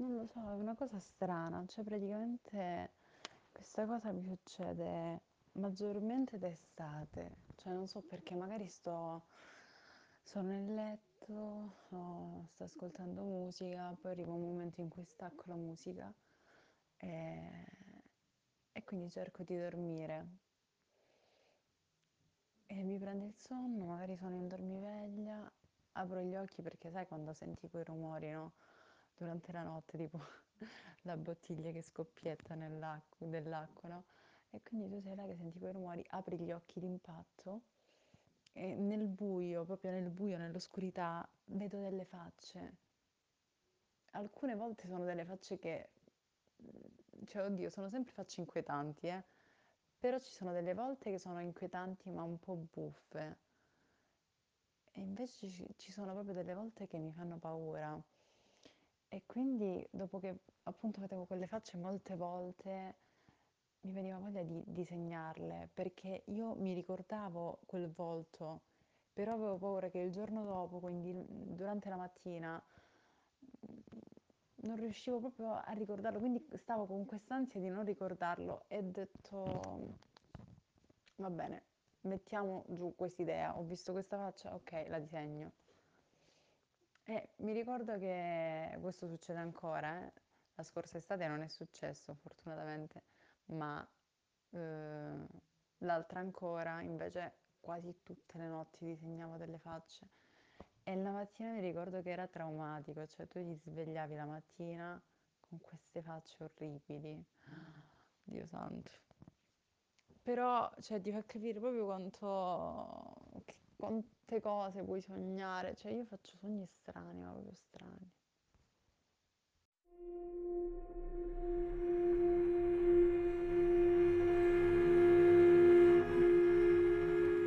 Non lo so, è una cosa strana, cioè praticamente questa cosa mi succede maggiormente d'estate, cioè non so perché magari sto, sono nel letto, no, sto ascoltando musica, poi arriva un momento in cui stacco la musica e, e quindi cerco di dormire. E mi prende il sonno, magari sono in dormiveglia, apro gli occhi perché sai quando senti quei rumori, no? Durante la notte, tipo la bottiglia che scoppietta nell'acqua, no? E quindi tu sei là che senti quei rumori, apri gli occhi d'impatto e nel buio, proprio nel buio, nell'oscurità, vedo delle facce. Alcune volte sono delle facce che, cioè, oddio, sono sempre facce inquietanti, eh? Però ci sono delle volte che sono inquietanti ma un po' buffe. E invece ci sono proprio delle volte che mi fanno paura. E quindi dopo che appunto vedevo quelle facce molte volte mi veniva voglia di disegnarle perché io mi ricordavo quel volto, però avevo paura che il giorno dopo, quindi durante la mattina, non riuscivo proprio a ricordarlo, quindi stavo con quest'ansia di non ricordarlo e ho detto va bene, mettiamo giù quest'idea, ho visto questa faccia, ok, la disegno. E mi ricordo che questo succede ancora, eh. La scorsa estate non è successo, fortunatamente, ma eh, l'altra ancora, invece, quasi tutte le notti disegnavo delle facce. E la mattina mi ricordo che era traumatico, cioè tu ti svegliavi la mattina con queste facce orribili. Dio santo. Però, cioè, ti fa capire proprio quanto, quante cose puoi sognare. Cioè, io faccio sogni strani, ma proprio strani.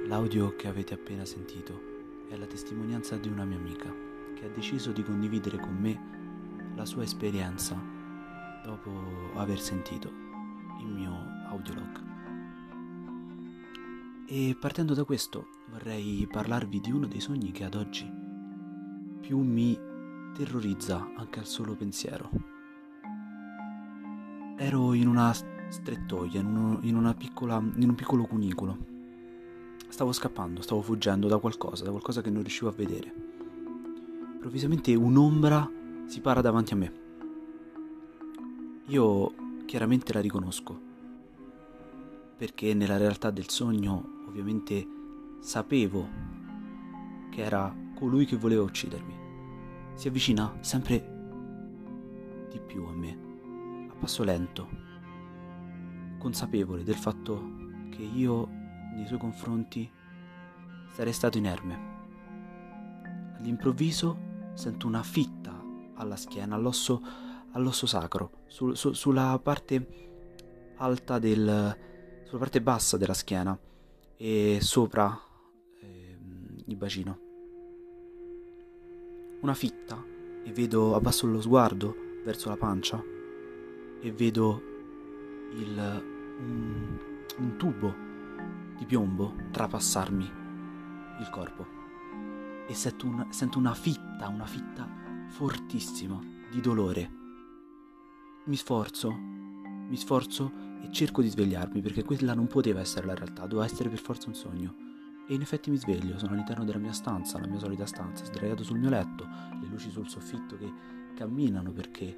L'audio che avete appena sentito è la testimonianza di una mia amica che ha deciso di condividere con me la sua esperienza dopo aver sentito il mio audiolog. E partendo da questo vorrei parlarvi di uno dei sogni che ad oggi più mi terrorizza anche al solo pensiero. Ero in una strettoia, in, uno- in piccola, in un piccolo cunicolo Stavo scappando, stavo fuggendo da qualcosa, da qualcosa che non riuscivo a vedere. Improvvisamente un'ombra si para davanti a me. Io chiaramente la riconosco, perché nella realtà del sogno ovviamente sapevo che era colui che voleva uccidermi. Si avvicina sempre di più a me, a passo lento, consapevole del fatto che io nei suoi confronti sarei stato inerme. All'improvviso sento una fitta alla schiena, all'osso, all'osso sacro, sul- su- sulla parte alta del... sulla parte bassa della schiena e sopra ehm, il bacino. Una fitta e vedo, abbasso lo sguardo verso la pancia e vedo il, un, un tubo di piombo trapassarmi il corpo e sento, un- sento una fitta, una fitta fortissima di dolore. Mi sforzo, mi sforzo e cerco di svegliarmi perché quella non poteva essere la realtà, doveva essere per forza un sogno. E in effetti mi sveglio, sono all'interno della mia stanza, la mia solita stanza, sdraiato sul mio letto, le luci sul soffitto che camminano perché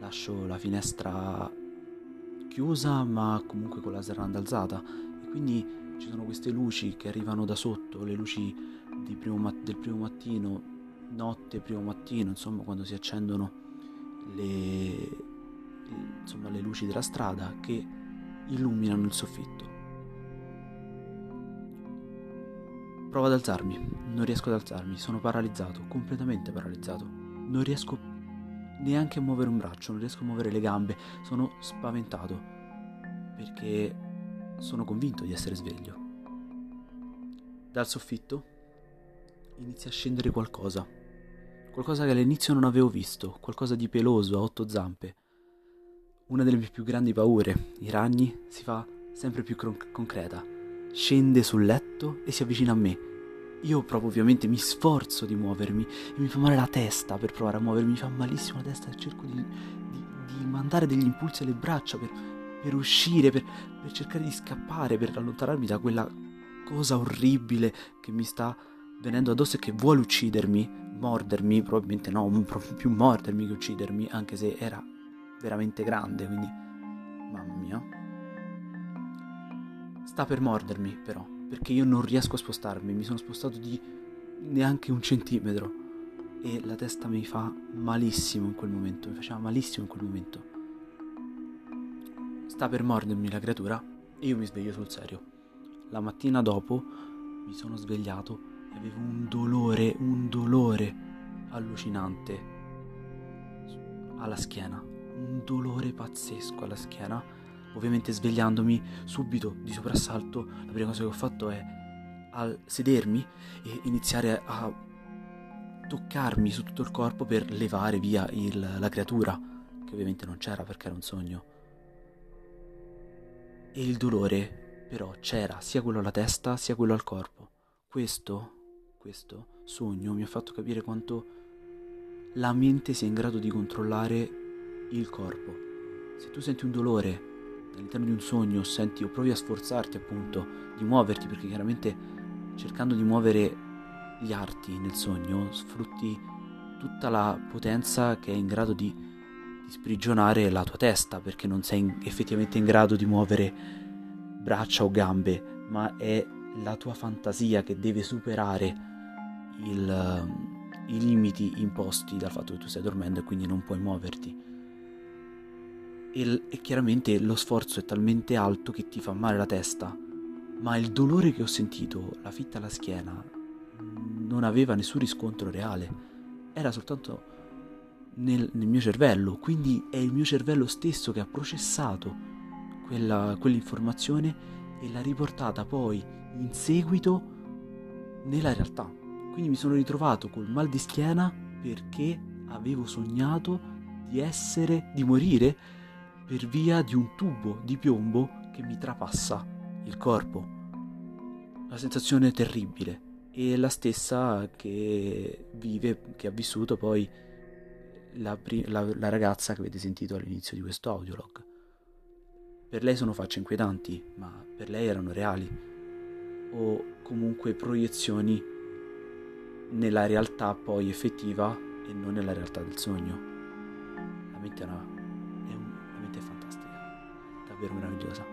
lascio la finestra chiusa ma comunque con la serranda alzata e quindi ci sono queste luci che arrivano da sotto, le luci primo mat- del primo mattino, notte, primo mattino, insomma quando si accendono le, insomma, le luci della strada che illuminano il soffitto. Provo ad alzarmi, non riesco ad alzarmi, sono paralizzato, completamente paralizzato. Non riesco neanche a muovere un braccio, non riesco a muovere le gambe, sono spaventato perché sono convinto di essere sveglio. Dal soffitto inizia a scendere qualcosa, qualcosa che all'inizio non avevo visto, qualcosa di peloso a otto zampe. Una delle mie più grandi paure, i ragni, si fa sempre più cron- concreta. Scende sul letto e si avvicina a me. io proprio ovviamente mi sforzo di muovermi e mi fa male la testa per provare a muovermi, mi fa malissimo la testa e cerco di, di, di mandare degli impulsi alle braccia per, per uscire, per, per cercare di scappare, per allontanarmi da quella cosa orribile che mi sta venendo addosso e che vuole uccidermi, mordermi, probabilmente no, più mordermi che uccidermi, anche se era veramente grande, quindi mamma mia. Sta per mordermi però, perché io non riesco a spostarmi, mi sono spostato di neanche un centimetro e la testa mi fa malissimo in quel momento, mi faceva malissimo in quel momento. Sta per mordermi la creatura e io mi sveglio sul serio. La mattina dopo mi sono svegliato e avevo un dolore, un dolore allucinante alla schiena, un dolore pazzesco alla schiena. Ovviamente svegliandomi subito di soprassalto, la prima cosa che ho fatto è al sedermi e iniziare a toccarmi su tutto il corpo per levare via il, la creatura, che ovviamente non c'era perché era un sogno. E il dolore però c'era sia quello alla testa sia quello al corpo. Questo questo sogno mi ha fatto capire quanto la mente sia in grado di controllare il corpo. Se tu senti un dolore all'interno di un sogno, senti o provi a sforzarti appunto di muoverti, perché chiaramente cercando di muovere gli arti nel sogno sfrutti tutta la potenza che è in grado di, di sprigionare la tua testa, perché non sei in, effettivamente in grado di muovere braccia o gambe, ma è la tua fantasia che deve superare il, i limiti imposti dal fatto che tu stai dormendo e quindi non puoi muoverti. E, e chiaramente lo sforzo è talmente alto che ti fa male la testa, ma il dolore che ho sentito, la fitta alla schiena, non aveva nessun riscontro reale, era soltanto nel, nel, mio cervello, quindi è il mio cervello stesso che ha processato quella, quell'informazione e l'ha riportata poi in seguito nella realtà. Quindi mi sono ritrovato col mal di schiena perché avevo sognato di essere, di morire per via di un tubo di piombo che mi trapassa il corpo. Una sensazione terribile e la stessa che vive, che ha vissuto poi la, la, la ragazza che avete sentito all'inizio di questo audiolog. Per lei sono facce inquietanti, ma per lei erano reali o comunque proiezioni nella realtà poi effettiva e non nella realtà del sogno. La mente è, una, è, un, la